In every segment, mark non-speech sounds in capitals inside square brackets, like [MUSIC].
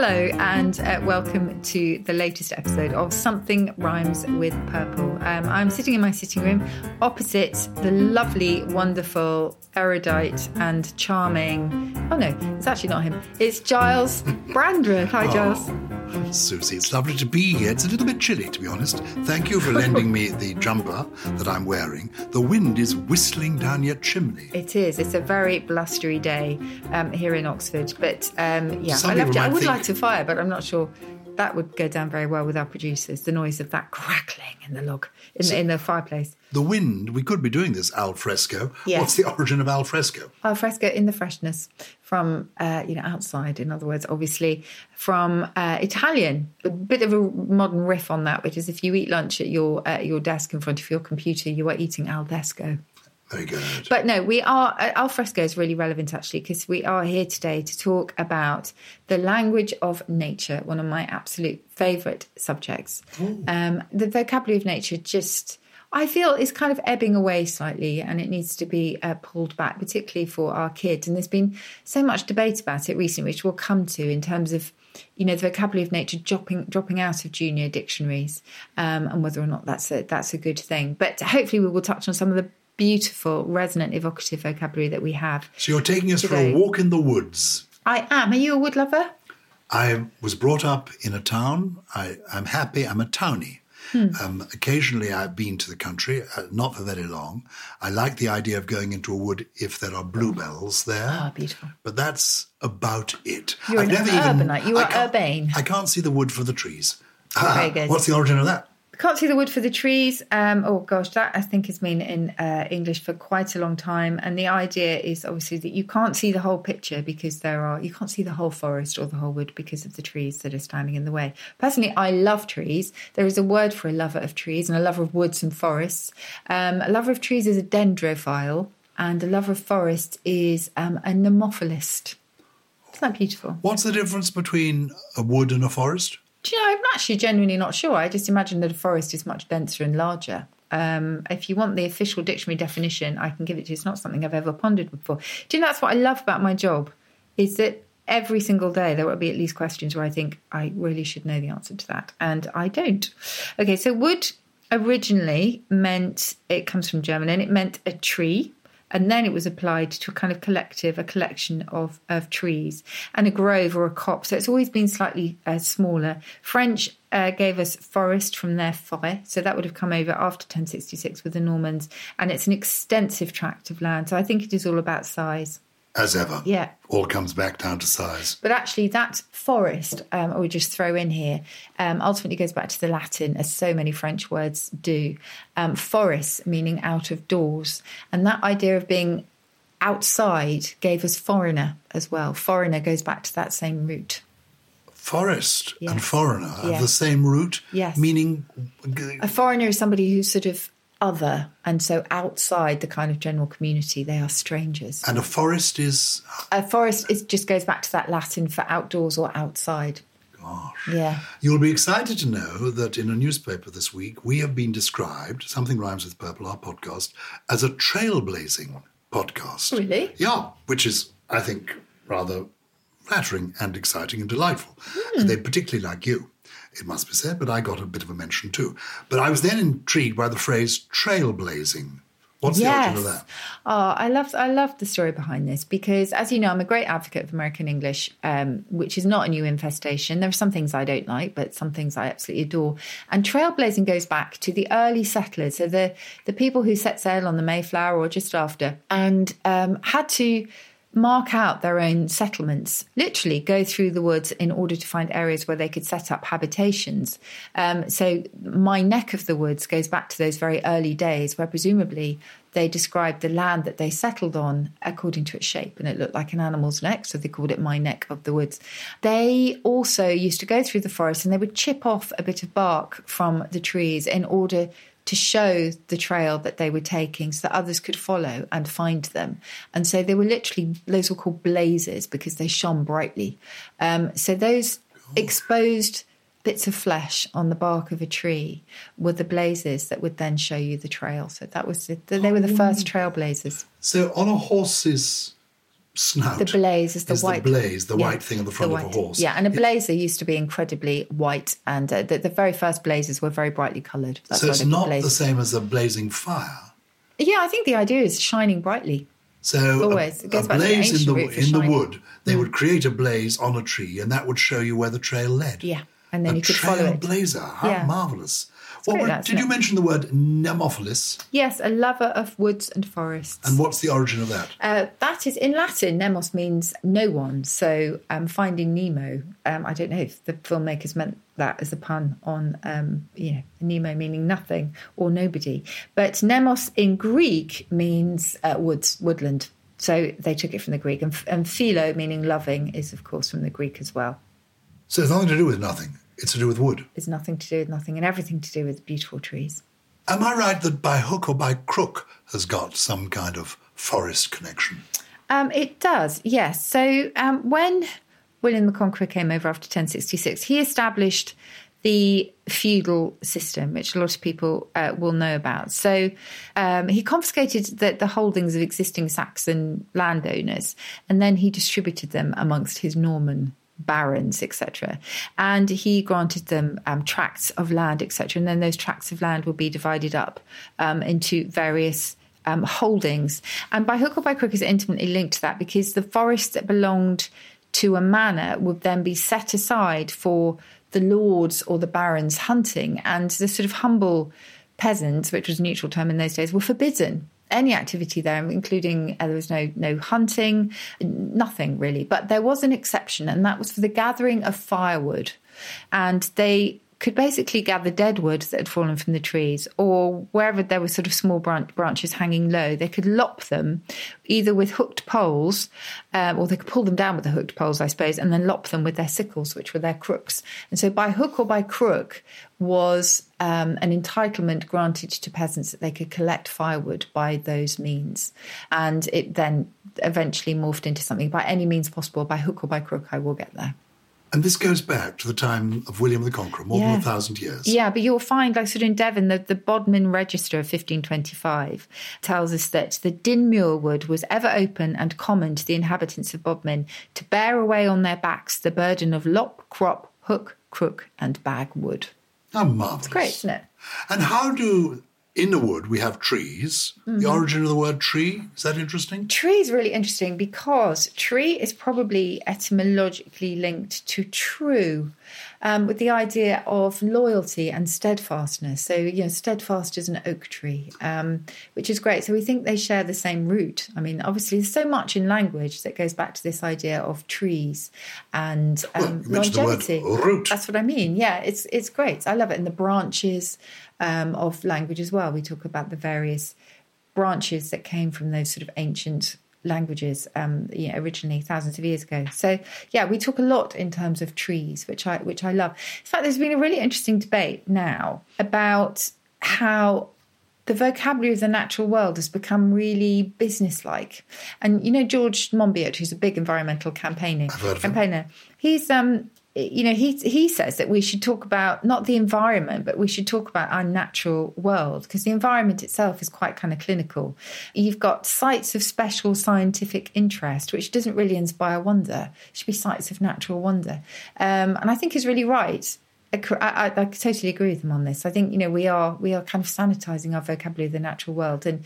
Hello, and uh, welcome to the latest episode of Something Rhymes with Purple. Um, I'm sitting in my sitting room opposite the lovely, wonderful, erudite, and charming. Oh no, it's actually not him. It's Giles Brandreth. Hi, Giles. Susie, it's lovely to be here. It's a little bit chilly, to be honest. Thank you for lending me the jumper that I'm wearing. The wind is whistling down your chimney. It is. It's a very blustery day um, here in Oxford. But um, yeah, Some I, left it. I would think- light fire, but I'm not sure that would go down very well with our producers. The noise of that crackling in the log in, the, in the fireplace. The wind, we could be doing this al fresco. Yeah. What's the origin of al fresco? Al fresco in the freshness from uh, you know outside. In other words, obviously from uh, Italian. A bit of a modern riff on that, which is if you eat lunch at your uh, your desk in front of your computer, you are eating al fresco. Very good. But no, we are. Uh, al fresco is really relevant actually because we are here today to talk about the language of nature, one of my absolute favourite subjects. Um, the vocabulary of nature just. I feel is kind of ebbing away slightly, and it needs to be uh, pulled back, particularly for our kids. And there's been so much debate about it recently, which we'll come to in terms of, you know, the vocabulary of nature dropping dropping out of junior dictionaries, um, and whether or not that's a that's a good thing. But hopefully, we will touch on some of the beautiful, resonant, evocative vocabulary that we have. so you're taking us Today. for a walk in the woods. I am. Are you a wood lover? I was brought up in a town. I, I'm happy. I'm a townie. Hmm. Um, occasionally, I've been to the country, uh, not for very long. I like the idea of going into a wood if there are bluebells there. Ah, beautiful. But that's about it. You're I've an never even- urbanite. You I are can't- urbane. I can't see the wood for the trees. Very good. What's the origin of that? Can't see the wood for the trees. Um, oh gosh, that I think has been in uh, English for quite a long time. And the idea is obviously that you can't see the whole picture because there are you can't see the whole forest or the whole wood because of the trees that are standing in the way. Personally, I love trees. There is a word for a lover of trees and a lover of woods and forests. Um, a lover of trees is a dendrophile, and a lover of forests is um, a nemophilist. Isn't that beautiful? What's the difference between a wood and a forest? Do you know, I'm actually genuinely not sure. I just imagine that a forest is much denser and larger. Um, if you want the official dictionary definition, I can give it to you. It's not something I've ever pondered before. Do you know that's what I love about my job? Is that every single day there will be at least questions where I think I really should know the answer to that, and I don't. Okay, so wood originally meant it comes from German and it meant a tree and then it was applied to a kind of collective, a collection of, of trees, and a grove or a copse. So it's always been slightly uh, smaller. French uh, gave us forest from their forêt, so that would have come over after 1066 with the Normans, and it's an extensive tract of land. So I think it is all about size. As ever. Yeah. All comes back down to size. But actually, that forest, um, I would just throw in here, um, ultimately goes back to the Latin, as so many French words do. Um, forest meaning out of doors. And that idea of being outside gave us foreigner as well. Foreigner goes back to that same root. Forest and Yes. foreigner have Yes. the same root, Yes. meaning A foreigner is somebody who's sort of other, and so outside the kind of general community, they are strangers. and a forest is A forest is, just goes back to that Latin for outdoors or outside. gosh. Yeah. You'll be excited to know that in a newspaper this week we have been described, something rhymes with purple, our podcast, as a trailblazing podcast. Really? Yeah, which is, I think, rather flattering and exciting and delightful. Hmm. And they particularly like you, it must be said, but I got a bit of a mention too. But I was then intrigued by the phrase trailblazing. What's the origin of that? Oh, I love I love the story behind this because, as you know, I'm a great advocate of American English, um, which is not a new infestation. There are some things I don't like, but some things I absolutely adore. And trailblazing goes back to the early settlers, so the the people who set sail on the Mayflower or just after, and um, had to mark out their own settlements, literally go through the woods in order to find areas where they could set up habitations. Um, so, my neck of the woods goes back to those very early days where presumably they described the land that they settled on according to its shape, and it looked like an animal's neck, so they called it my neck of the woods. They also used to go through the forest and they would chip off a bit of bark from the trees in order to show the trail that they were taking so that others could follow and find them. And so they were literally, those were called blazes because they shone brightly. Um, so those exposed bits of flesh on the bark of a tree were the blazes that would then show you the trail. So that was, the, they were the first trailblazers. So on a horse's snout, The blaze is the white the blaze, the yeah, white thing on the front of a horse. Yeah, and a blazer used to be incredibly white, and uh, the, the very first blazers were very brightly coloured. So it's not the same as a blazing fire. Yeah, I think the idea is shining brightly. So Always. a, It goes a back to the blaze in the in the wood, they would create a blaze on a tree, and that would show you where the trail led. Yeah, and then a you could follow it. trailblazer. How Yeah. marvelous! What did isn't you mention the word Nemophilist? Yes, a lover of woods and forests. And what's the origin of that? Uh, that is in Latin. Nemos means no one. So, um, Finding Nemo. Um, I don't know if the filmmakers meant that as a pun on, um, you know, Nemo meaning nothing or nobody. But Nemos in Greek means uh, woods, woodland. So they took it from the Greek, and, and philo meaning loving is of course from the Greek as well. So it's nothing to do with nothing. It's to do with wood. It's nothing to do with nothing, and everything to do with beautiful trees. Am I right that by hook or by crook has got some kind of forest connection? Um, it does, yes. So um, when William the Conqueror came over after 1066, he established the feudal system, which a lot of people uh, will know about. So um, he confiscated the, the holdings of existing Saxon landowners, and then he distributed them amongst his Norman barons, etc. And he granted them um, tracts of land, etc. And then those tracts of land will be divided up um, into various um, holdings. And by hook or by crook is intimately linked to that because the forest that belonged to a manor would then be set aside for the lords or the barons hunting, and the sort of humble peasants, which was a neutral term in those days, were forbidden any activity there, including uh, there was no no hunting, nothing really. But there was an exception, and that was for the gathering of firewood, and they could basically gather dead wood that had fallen from the trees, or wherever there were sort of small branch, branches hanging low, they could lop them either with hooked poles, um, or they could pull them down with the hooked poles, I suppose, and then lop them with their sickles, which were their crooks. And so, by hook or by crook, was um, an entitlement granted to peasants that they could collect firewood by those means. And it then eventually morphed into something by any means possible, by hook or by crook, I will get there. And this goes back to the time of William the Conqueror, more than a thousand years. Yeah, but you'll find, like sort of in Devon, the, the Bodmin Register of 1525 tells us that the Dinmuir wood was ever open and common to the inhabitants of Bodmin to bear away on their backs the burden of lop, crop, hook, crook, and bag wood. How marvellous. Great, isn't it? And how do, in the wood, we have trees. Mm-hmm. The origin of the word tree, is that interesting? Tree is really interesting because tree is probably etymologically linked to true, um, with the idea of loyalty and steadfastness. So, you know, steadfast as an oak tree, um, which is great. So, we think they share the same root. I mean, obviously, there's so much in language that goes back to this idea of trees and Well, um, you mentioned the word longevity. root. That's what I mean. Yeah, it's it's great. I love it. And the branches um, of language as well. We talk about the various branches that came from those sort of ancient languages um, you know, originally thousands of years ago. So yeah, we talk a lot in terms of trees, which I which I love. In fact, there's been a really interesting debate now about how the vocabulary of the natural world has become really businesslike. And you know George Monbiot, who's a big environmental campaigner, heard of him. campaigner, he's um you know he he says that we should talk about not the environment but we should talk about our natural world because the environment itself is quite kind of clinical. You've got sites of special scientific interest which doesn't really inspire wonder. It should be sites of natural wonder. Um, and i think he's really right. I, I, I totally agree with him on this. I think you know we are we are kind of sanitizing our vocabulary of the natural world, and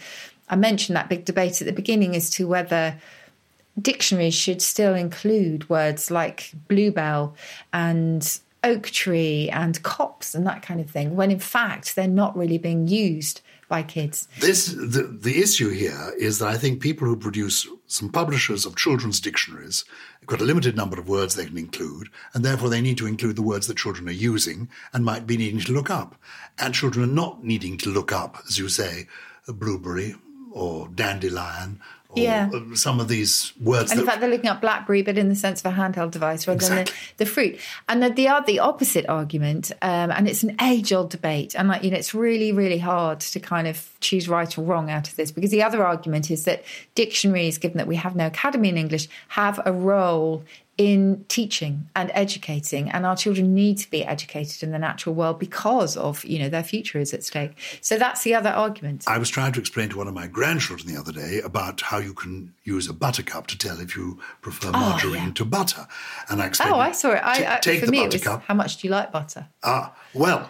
I mentioned that big debate at the beginning as to whether dictionaries should still include words like bluebell and oak tree and copse and that kind of thing, when in fact they're not really being used by kids. This the, the issue here is that I think people who produce some publishers of children's dictionaries have got a limited number of words they can include, and therefore they need to include the words that children are using and might be needing to look up. And children are not needing to look up, as you say, blueberry or dandelion yeah. some of these words. And in fact, they're looking at BlackBerry, but in the sense of a handheld device rather exactly. than the, the, fruit. And the, the, the opposite argument, um, and it's an age old debate, and like you know, it's really really hard to kind of choose right or wrong out of this because the other argument is that dictionaries, given that we have no academy in English, have a role in teaching and educating and our children need to be educated in the natural world because of you know their future is at stake. So that's the other argument. I was trying to explain to one of my grandchildren the other day about how you can use a buttercup to tell if you prefer oh, margarine oh, yeah. to butter. And i explained oh i saw it. I, I, take for the me buttercup. it was how much do you like butter? Ah well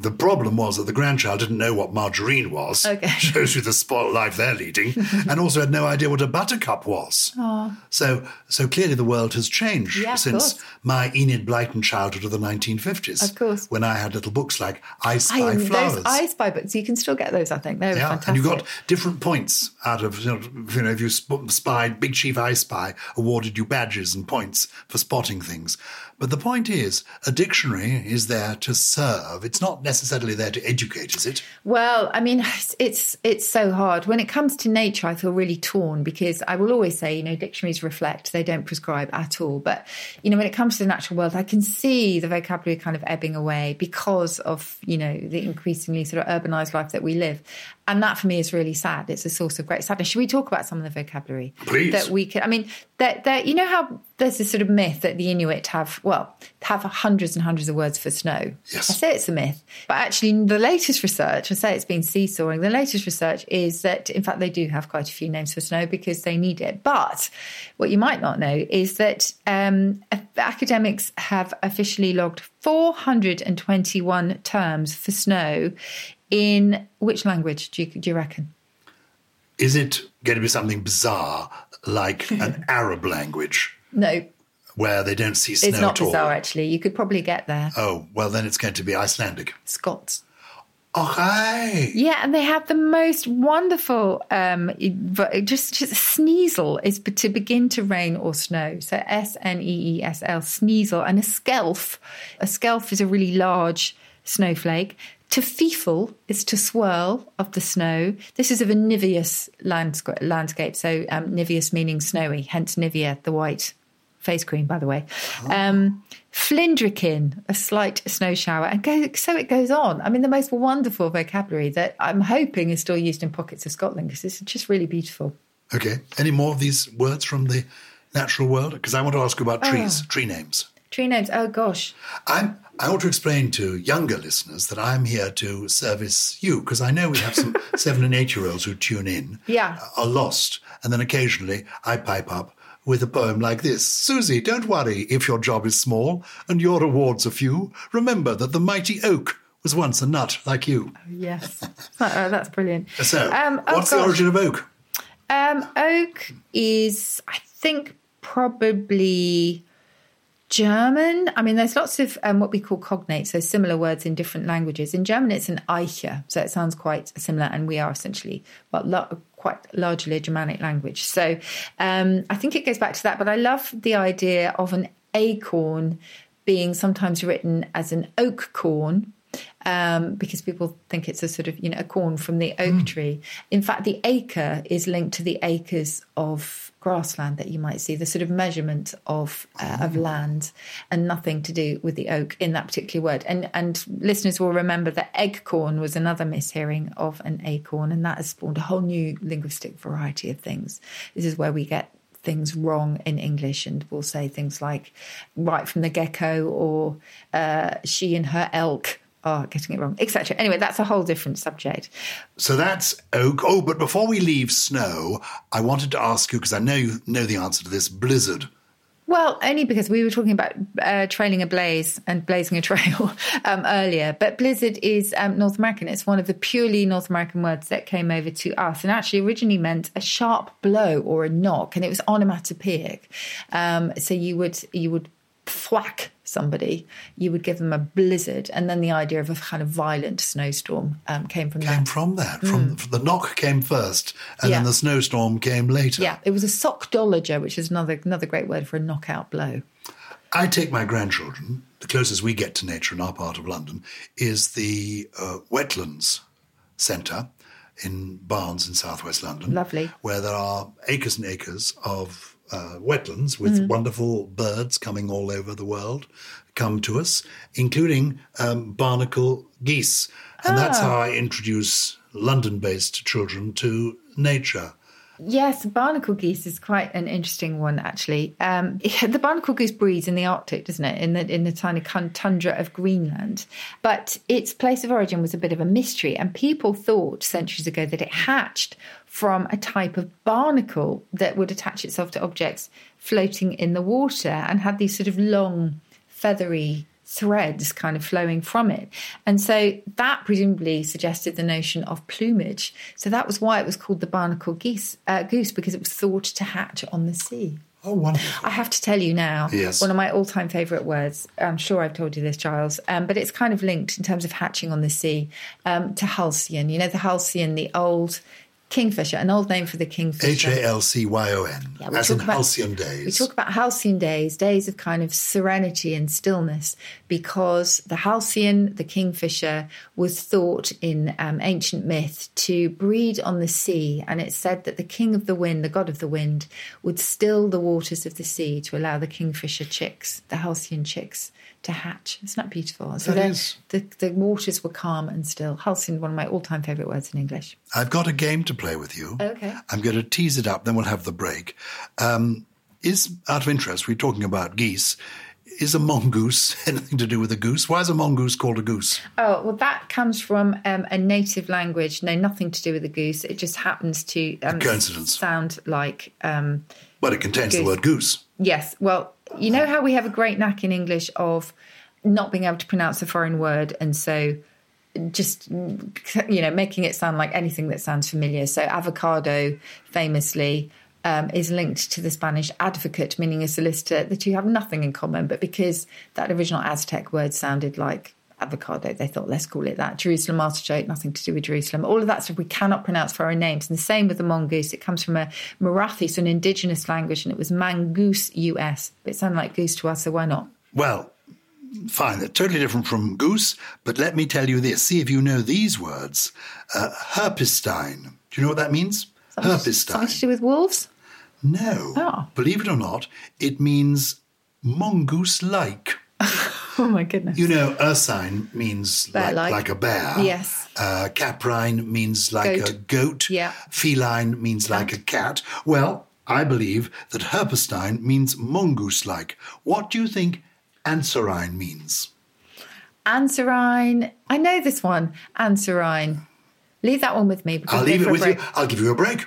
the problem was that the grandchild didn't know what margarine was. Okay. [LAUGHS] Shows you the spoiled life they're leading, [LAUGHS] and also had no idea what a buttercup was. Oh. So, so clearly the world has changed yeah, since my Enid Blyton childhood of the 1950s. Of course. When I had little books like I Spy I, Flowers. Those I Spy books, you can still get those, I think. They're yeah, fantastic. And you got different points out of, you know, you know if you spied, Big Chief I Spy awarded you badges and points for spotting things. But the point is, a dictionary is there to serve. It's not necessarily there to educate, is it? Well, I mean, it's it's so hard. When it comes to nature, I feel really torn because I will always say, you know, dictionaries reflect; they don't prescribe at all. But you know, when it comes to the natural world, I can see the vocabulary kind of ebbing away because of you know the increasingly sort of urbanized life that we live and that for me is really sad. It's a source of great sadness. Should we talk about some of the vocabulary Please. that we can? I mean, that that you know how there's this sort of myth that the Inuit have well have hundreds and hundreds of words for snow. Yes, I say it's a myth, but actually the latest research, I say it's been seesawing. The latest research is that in fact they do have quite a few names for snow because they need it. But what you might not know is that um, academics have officially logged 421 terms for snow in which language do you, do you reckon? Is it going to be something bizarre like [LAUGHS] an Arab language? No. Where they don't see snow at all. It's not bizarre, actually. You could probably get there. Oh, well, then it's going to be Icelandic. Scots. Okay. Yeah, and they have the most wonderful, um, just, just sneasel is to begin to rain or snow. So S N E E S L, sneasel, and a skelf. A skelf is a really large snowflake. To feefle is to swirl of the snow. This is of a niveous landscape. So um, niveous meaning snowy, hence Nivea, the white face cream, by the way. Oh. Um, flindrikin, a slight snow shower, and go, so it goes on. I mean, the most wonderful vocabulary that I'm hoping is still used in pockets of Scotland because it's just really beautiful. Okay. Any more of these words from the natural world? Because I want to ask you about trees, oh. tree names. Tree names. Oh gosh. I'm I want to explain to younger listeners that I'm here to service you because I know we have some [LAUGHS] seven and eight year olds who tune in, yeah. are lost, and then occasionally I pipe up with a poem like this Susie, don't worry if your job is small and your rewards are few. Remember that the mighty oak was once a nut like you. Oh, yes, [LAUGHS] uh, that's brilliant. So, um, oh what's gosh. the origin of oak? Um, oak is, I think, probably German, I mean, there's lots of um, what we call cognates, so similar words in different languages. In German, it's an Eiche, so it sounds quite similar, and we are essentially well, lo- quite largely a Germanic language. So um, I think it goes back to that, but I love the idea of an acorn being sometimes written as an oak corn um, because people think it's a sort of you know a corn from the oak mm. tree. In fact, the acre is linked to the acres of grassland that you might see, the sort of measurement of uh, of hmm. land, and nothing to do with the oak in that particular word. And and listeners will remember that eggcorn was another mishearing of an acorn, and that has spawned a whole new linguistic variety of things. This is where we get things wrong in English and we'll say things like right from the gecko or uh, she and her elk oh, getting it wrong, etc. Anyway, that's a whole different subject. So that's oak. Oh, but before we leave snow, I wanted to ask you because I know you know the answer to this blizzard. Well, only because we were talking about uh, trailing a blaze and blazing a trail [LAUGHS] um, earlier. But blizzard is um, North American. It's one of the purely North American words that came over to us, and actually originally meant a sharp blow or a knock, and it was onomatopoeic. Um, so you would you would thwack somebody, you would give them a blizzard, and then the idea of a kind of violent snowstorm um, came from Came that. Came from that. From the knock came first, and Yeah. then the snowstorm came later. Yeah, it was a sockdologer, which is another another great word for a knockout blow. I take my grandchildren. The closest we get to nature in our part of London is the uh, Wetlands Centre in Barnes in southwest London. Lovely. Where there are acres and acres of uh, wetlands with Mm-hmm. wonderful birds coming all over the world come to us, including um, barnacle geese. And that's Ah. how I introduce London based children to nature. Yes, barnacle goose is quite an interesting one, actually. Um, [LAUGHS] the barnacle goose breeds in the Arctic, doesn't it? In the in the tiny tundra of Greenland, but its place of origin was a bit of a mystery, and people thought centuries ago that it hatched from a type of barnacle that would attach itself to objects floating in the water and had these sort of long, feathery threads kind of flowing from it. And so that presumably suggested the notion of plumage. So that was why it was called the barnacle geese, uh, goose, because it was thought to hatch on the sea. Oh, wonderful. I have to tell you now, Yes. one of my all time favourite words. I'm sure I've told you this, Giles, um, but it's kind of linked in terms of hatching on the sea um, to halcyon. You know, the halcyon, the old kingfisher, an old name for the kingfisher. H A L C Y O N, Yeah, as in about- halcyon days. We talk about halcyon days, days of kind of serenity and stillness, because the halcyon, the kingfisher, was thought in um, ancient myth to breed on the sea. And it's said that the king of the wind, the god of the wind, would still the waters of the sea to allow the kingfisher chicks, the halcyon chicks, to hatch. Isn't that beautiful? So the-. The, the waters were calm and still. Halcyon, one of my all time favourite words in English. I've got a game to play with you. Okay. I'm going to tease it up, then we'll have the break. Um, is, out of interest, we're talking about geese. Is a mongoose [LAUGHS] anything to do with a goose? Why is a mongoose called a goose? Oh, well, that comes from um, a native language. No, nothing to do with a goose. It just happens to um, coincidence. sound like. Um, Well, it contains the word goose. yes. Well, you know how we have a great knack in English of not being able to pronounce a foreign word. And so just, you know, making it sound like anything that sounds familiar. So avocado famously. Um, is linked to the Spanish advocate, meaning a solicitor, the two have nothing in common. But because that original Aztec word sounded like avocado, they thought, let's call it that. Jerusalem artichoke, nothing to do with Jerusalem. All of that stuff, we cannot pronounce foreign names. And the same with the mongoose. It comes from a Marathi, so an indigenous language, and it was mangoose US. But it sounded like goose to us, so why not? Well, fine, they're totally different from goose, but let me tell you this. See if you know these words. Uh, herpestine. Do you know what that means? Something Herpestine. to do with wolves? No. Oh. Believe it or not, it means mongoose like. [LAUGHS] Oh my goodness. You know, ursine means like, like a bear. Yes. Uh, caprine means like a Goat. goat. Yeah. Feline means like a cat. Well, I believe that herpestine means mongoose like. What do you think anserine means? Anserine. I know this one. Anserine. Leave that one with me. because I'll leave it with you. I'll give you a break.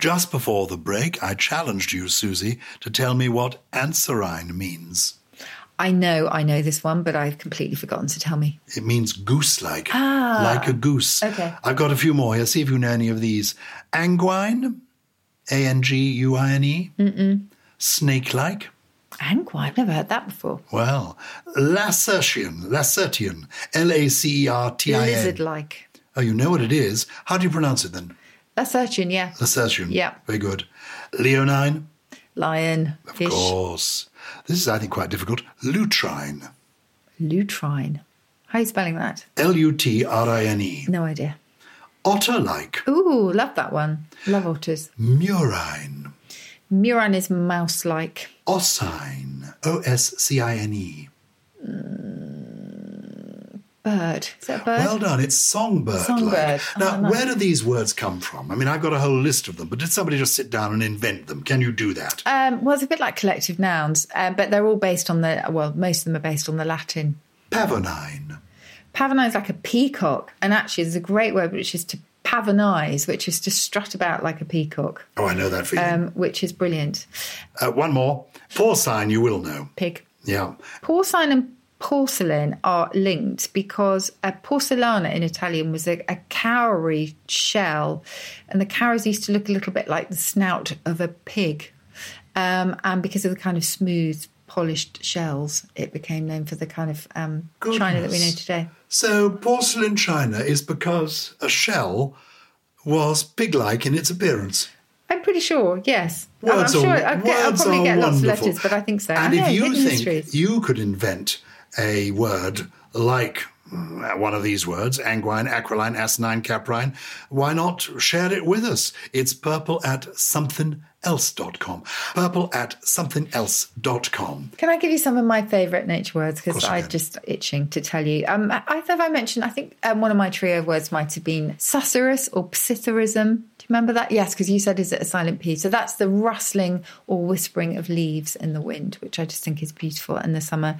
Just before the break, I challenged you, Susie, to tell me what anserine means. I know, I know this one, but I've completely forgotten. So tell me. It means goose like. Ah, like a goose. okay. I've got a few more here. See if you know any of these. Anguine. A N G U I N E. Snake like. Anguine, I've never heard that before. Well, Lacertian. Lacertian. L A C E R T I N. Lizard-like. Oh, you know what it is. How do you pronounce it then? Lacertian, yeah. Lacertian. Yeah. Very good. Leonine. Lion, Of fish, course. This is, I think, quite difficult. Lutrine. lutrine. How are you spelling that? L U T R I N E. No idea. Otter like. Ooh, love that one. Love otters. Murine. Murine is mouse-like. Oscine. O S C I N E. Mm. Bird. Is that a bird? Well done. It's songbird. Songbird. Now, Oh, nice. where do these words come from? I mean, I've got a whole list of them, but did somebody just sit down and invent them? Can you do that? Um, well, it's a bit like collective nouns, uh, but they're all based on the, well, most of them are based on the Latin. Pavonine. Pavonine is like a peacock, and actually there's a great word which is to pavonize, which is to strut about like a peacock, Oh, I know that feeling. um, which is brilliant. uh, one more. Porcine, you will know. Pig. Yeah. Porcine and porcelain are linked because a porcellana in Italian was a, a cowrie shell, and the cowries used to look a little bit like the snout of a pig. Um, and because of the kind of smooth, polished shells, it became known for the kind of um, china that we know today. So, porcelain china is because a shell was pig like in its appearance. I'm pretty sure, yes. I'm- Words I'm sure are, I'll, get, I'll probably get lots of wonderful. letters, but I think so. And I know, if you think mysteries. you could invent a word like mm, one of these words, anguine, aquiline, asinine, caprine, why not share it with us? It's purple at somethingelse.com. Purple at somethingelse.com. Can I give you some of my favourite nature words? Because I'm just itching to tell you. Um, I, have I mentioned, I think um, one of my trio words might have been susurrus or psithurism. Remember that? Yes, because you said, is it a silent P? So that's the rustling or whispering of leaves in the wind, which I just think is beautiful in the summer.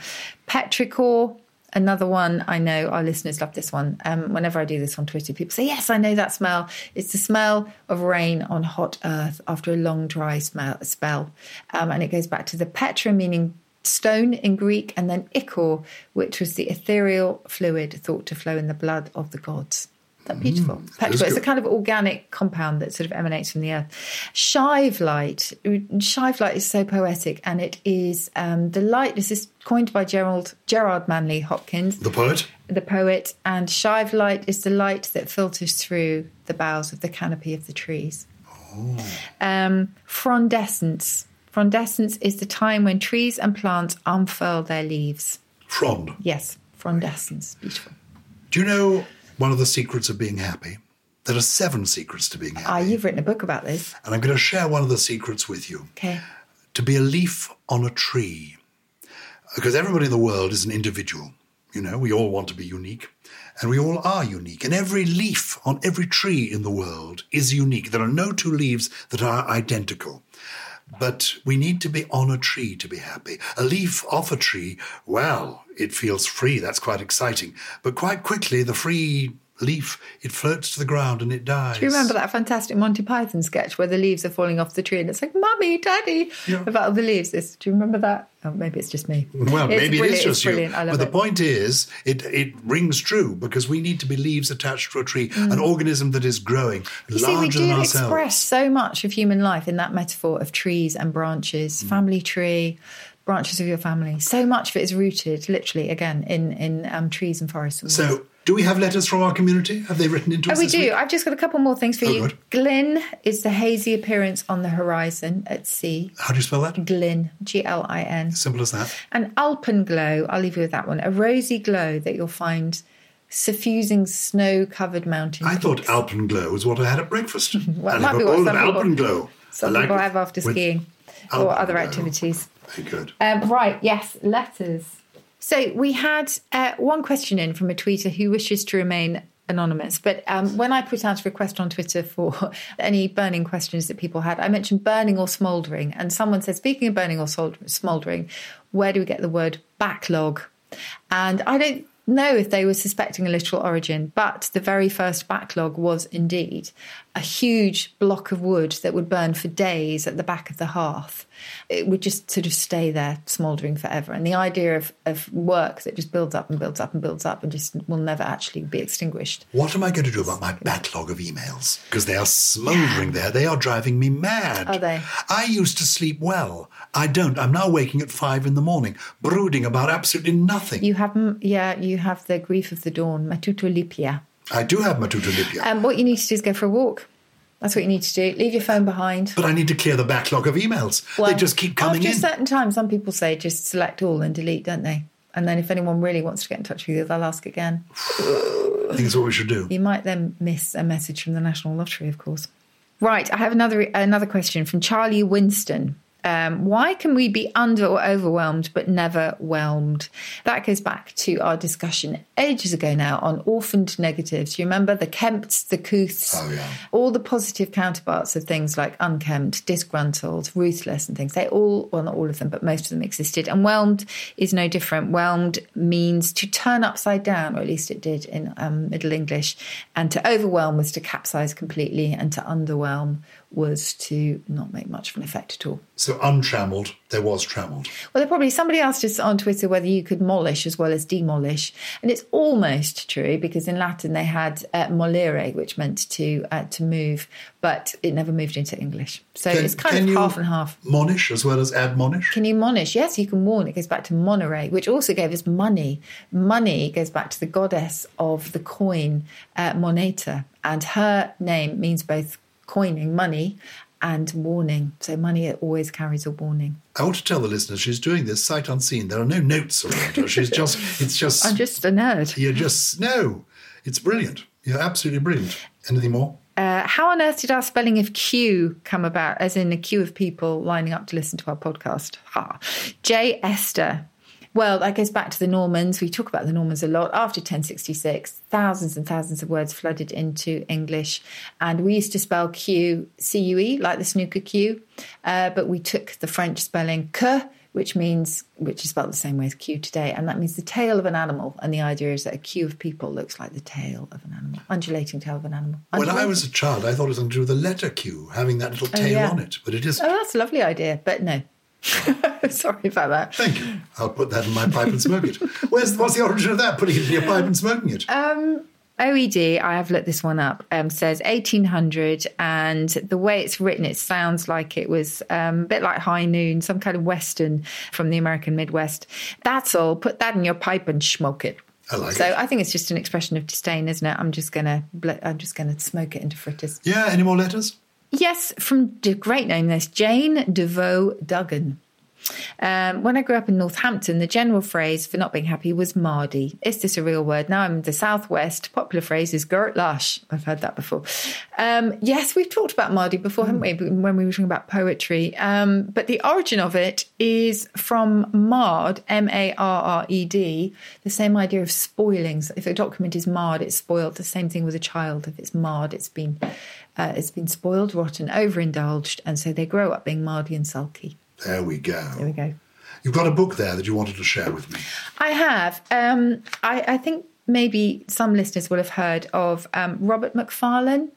Petrichor. Another one, I know our listeners love this one. Um, whenever I do this on Twitter, people say, Yes, I know that smell. It's the smell of rain on hot earth after a long dry smell, spell. Um, and it goes back to the Petra, meaning stone in Greek, and then ichor, which was the ethereal fluid thought to flow in the blood of the gods. That beautiful? Mm, it's a kind of organic compound that sort of emanates from the earth. Shivelight. Shive light is so poetic, and it is um, the light. This is coined by Gerald Gerard Manley Hopkins, The poet? the poet. And shivelight is the light that filters through the boughs of the canopy of the trees. Oh. Um, frondescence. Frondescence is the time when trees and plants unfurl their leaves. Frond. Yes, frondescence. Beautiful. Do you know one of the secrets of being happy? There are seven secrets to being happy. Ah, you've written a book about this. and I'm going to share one of the secrets with you. Okay. to be a leaf on a tree. Because everybody in the world is an individual. You know, we all want to be unique. And we all are unique. And every leaf on every tree in the world is unique. There are no two leaves that are identical. But we need to be on a tree to be happy. A leaf off a tree, well, it feels free. That's quite exciting. But quite quickly, the free leaf, it floats to the ground and it dies. Do you remember that fantastic Monty Python sketch where the leaves are falling off the tree and it's like, Mummy, Daddy, about all the leaves? This, do you remember that? Oh, maybe it's just me. Well, It's maybe brilliant, it's just you. brilliant. I love But the it. point is, it, it rings true because we need to be leaves attached to a tree, an organism that is growing Mm. You see, we do than ourselves. express so much of human life in that metaphor of trees and Mm. branches, family tree, branches of your family. So much of it is rooted, literally, again, in in um, trees and forests. So, do we have letters from our community? Have they written into Oh, us? we this do. week? I've just got a couple more things for Oh, you. good. Glyn is the hazy appearance on the horizon at sea. How do you spell that? Glyn, G L I N. Simple as that. An alpenglow, I'll leave you with that one. A rosy glow that you'll find suffusing snow-covered mountain I thought peaks. Alpenglow was what I had at breakfast. [LAUGHS] Well, it might be what some people- Alpenglow. [LAUGHS] Some I like people have after skiing or other activities. Very good. Um, right, yes, letters. So we had uh, one question in from a tweeter who wishes to remain anonymous. But um, when I put out a request on Twitter for [LAUGHS] any burning questions that people had, I mentioned burning or smouldering. And someone said, speaking of burning or smouldering, where do we get the word backlog? And I don't know if they were suspecting a literal origin, but the very first backlog was indeed a huge block of wood that would burn for days at the back of the hearth. It would just sort of stay there, smouldering forever. And the idea of, of work that just builds up and builds up and builds up and just will never actually be extinguished. What am I going to do about my backlog of emails? Because they are smouldering there. They are driving me mad. Are they? I used to sleep well. I don't. I'm now waking at five in the morning, brooding about absolutely nothing. You have, yeah, you have the grief of the dawn, matutolypea. I do have matutolypea. And um, what you need to do is go for a walk. That's what you need to do. Leave your phone behind. but I need to clear the backlog of emails. they just keep coming after in. a certain time, some people say just select all and delete, don't they? And then if anyone really wants to get in touch with you, they'll ask again. I think that's what we should do. You might then miss a message from the National Lottery, of course. Right, I have another another question from Charlie Winston. Um, why can we be under or overwhelmed but never whelmed? That goes back to our discussion ages ago now on orphaned negatives. You remember the Kempts, the Couths, Oh, yeah. all the positive counterparts of things like unkempt, disgruntled, ruthless, and things. They all, well, not all of them, but most of them existed. And whelmed is no different. Whelmed means to turn upside down, or at least it did in um, Middle English. And to overwhelm was to capsize completely, and to underwhelm was to not make much of an effect at all. So untrammeled, there was trammeled. Well, there probably somebody asked us on Twitter whether you could molish as well as demolish, and it's almost true because in Latin they had uh, molere, which meant to uh, to move, but it never moved into English. So Can- it's kind of you half and half. Monish as well as admonish. Can you monish? Yes, you can warn. It goes back to monere, which also gave us money. Money goes back to the goddess of the coin, uh, Moneta, and her name means both coining money and warning. So money always carries a warning. I want to tell the listeners she's doing this sight unseen. There are no notes around her. She's just, it's just, [LAUGHS] I'm just a nerd. you're just, no, it's brilliant. You're absolutely brilliant. Anything more? Uh, how on earth did our spelling of queue come about, as in a queue of people lining up to listen to our podcast? Ha. J. Esther. Well, that goes back to the Normans. We talk about the Normans a lot. After 1066, thousands and thousands of words flooded into English. And we used to spell Q C U E, like the snooker Q. Uh, but we took the French spelling que, which means, which is spelled the same way as Q today. And that means the tail of an animal. And the idea is that a queue of people looks like the tail of an animal, undulating tail of an animal. When I was a child, I thought it was going to do with the letter Q, having that little tail yeah. on it. But it isn't. Oh, that's a lovely idea, but no. [LAUGHS] Sorry about that. Thank you. I'll put that in my pipe and smoke it. Where's what's the origin of that? Putting it in your pipe and smoking it. Um, OED, I have looked this one up, um, says 1800, and the way it's written, it sounds like it was um, a bit like High Noon, some kind of Western from the American Midwest. That's all. Put that in your pipe and smoke it. I like so it. I think it's just an expression of disdain, isn't it? I'm just gonna, I'm just gonna smoke it into fritters. Yeah. Any more letters? Yes, from the great name, this Jane DeVoe Duggan. Um, when I grew up in Northampton, the general phrase for not being happy was Mardy. Is this a real word? Now I'm in the southwest. Popular phrase is Gert Lush. I've heard that before. Um, yes, we've talked about Mardy before, haven't we? When we were talking about poetry. Um, but the origin of it is from Mard, M A R R E D, the same idea of spoiling. So if a document is marred, it's spoiled. The same thing with a child. If it's marred, it's been uh, it's been spoiled, rotten, overindulged, and so they grow up being mardy and sulky. There we go. There we go. You've got a book there that you wanted to share with me. I have. Um, I, I think maybe some listeners will have heard of um, Robert Macfarlane.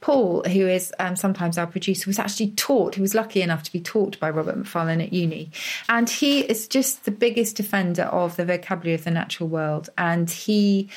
Paul, who is um, sometimes our producer, was actually taught, he was lucky enough to be taught by Robert Macfarlane at uni. And he is just the biggest defender of the vocabulary of the natural world. And he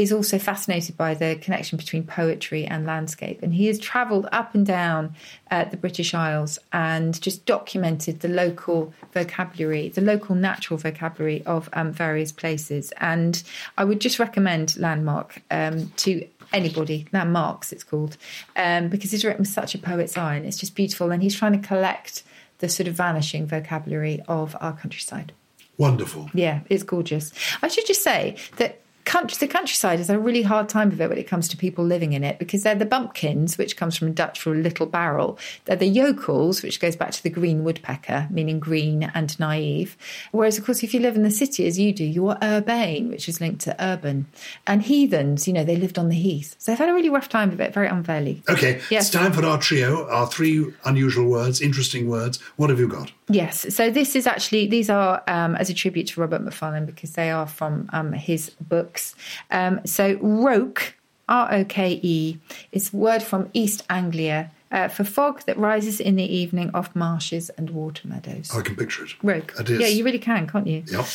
is also fascinated by the connection between poetry and landscape. And he has travelled up and down uh, the British Isles and just documented the local vocabulary, the local natural vocabulary of um, various places. And I would just recommend Landmark um, to anybody, Landmarks it's called, um, because he's written with such a poet's eye and it's just beautiful. And he's trying to collect the sort of vanishing vocabulary of our countryside. Wonderful. Yeah, it's gorgeous. I should just say that country, the countryside has a really hard time of it when it comes to people living in it because they're the bumpkins, which comes from Dutch for a little barrel. They're the yokels, which goes back to the green woodpecker, meaning green and naive. Whereas, of course, if you live in the city as you do, you're urbane, which is linked to urban. And heathens, you know, they lived on the heath. So they've had a really rough time of it, very unfairly. Okay, Yes. it's time for our trio, our three unusual words, interesting words. What have you got? Yes. So this is actually these are um, as a tribute to Robert Macfarlane because they are from um, his books. Um, so roke, R O K E, is word from East Anglia uh, for fog that rises in the evening off marshes and water meadows. I can picture it. Roke. It is. Yeah, you really can, can't you? Yep.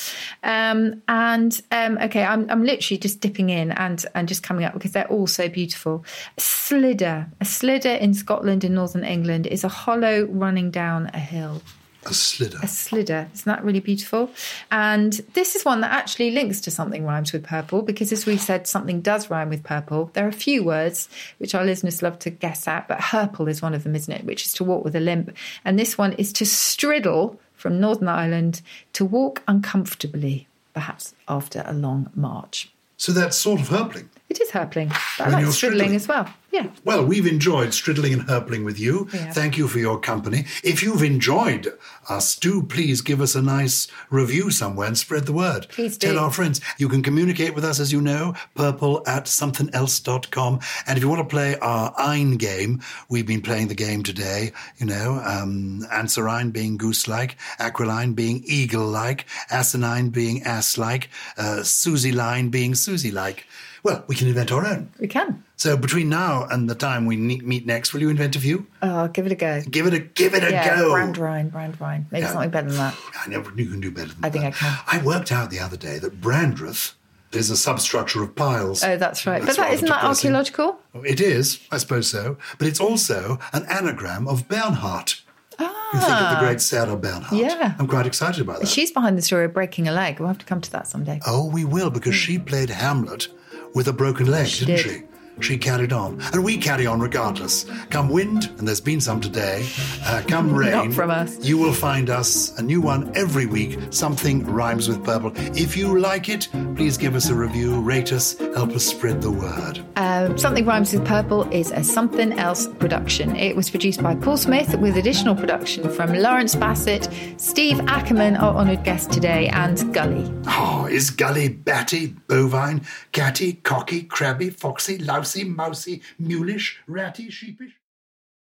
Um, and um, okay, I'm, I'm literally just dipping in and, and just coming up because they're all so beautiful. Slidder. A slidder in Scotland and northern England is a hollow running down a hill. A slidder. A slidder. Isn't that really beautiful? And this is one that actually links to something rhymes with purple because, as we said, something does rhyme with purple. There are a few words which our listeners love to guess at, but herple is one of them, isn't it? Which is to walk with a limp. And this one is to striddle from Northern Ireland, to walk uncomfortably, perhaps after a long march. So that's sort of herpling. It is herpling, I like striddling striddling. as well. Yeah. Well, we've enjoyed striddling and herpling with you. Have. Thank you for your company. If you've enjoyed us, do please give us a nice review somewhere and spread the word. Please do. Tell our friends. You can communicate with us, as you know, purple at somethingelse.com. And if you want to play our Ein game, we've been playing the game today, you know, um, Anserine being goose-like, Aquiline being eagle-like, Asinine being ass-like, uh, Susie Line being Susie-like. Well, we can invent our own. We can. So between now and the time we meet next, will you invent a few? Oh, give it a go. Give it a give it a go. brand rhyme, brand. Maybe Yeah. something better than that. I never knew you can do better than that. I think. I can. I worked out the other day that Brandreth is a substructure of piles. Oh, that's right. That's but that isn't that archaeological? It is, I suppose so. But it's also an anagram of Bernhardt. Ah. You think of the great Sarah Bernhardt. Ah. Yeah. I'm quite excited about that. She's behind the story of breaking a leg. We'll have to come to that someday. Oh, we will, because she played Hamlet with a broken leg, She didn't did. she? She carried on. And we carry on regardless. Come wind, and there's been some today, uh, come rain. Not from us. You will find us a new one every week. Something rhymes with purple. If you like it, please give us a review, rate us, help us spread the word. Um, Something Rhymes with Purple is a Something Else production. It was produced by Paul Smith with additional production from Lawrence Bassett, Steve Ackerman, our honoured guest today, and Gully. Oh, is Gully batty, bovine, catty, cocky, crabby, foxy, lousy, mousy, mousy, mulish, ratty, sheepish?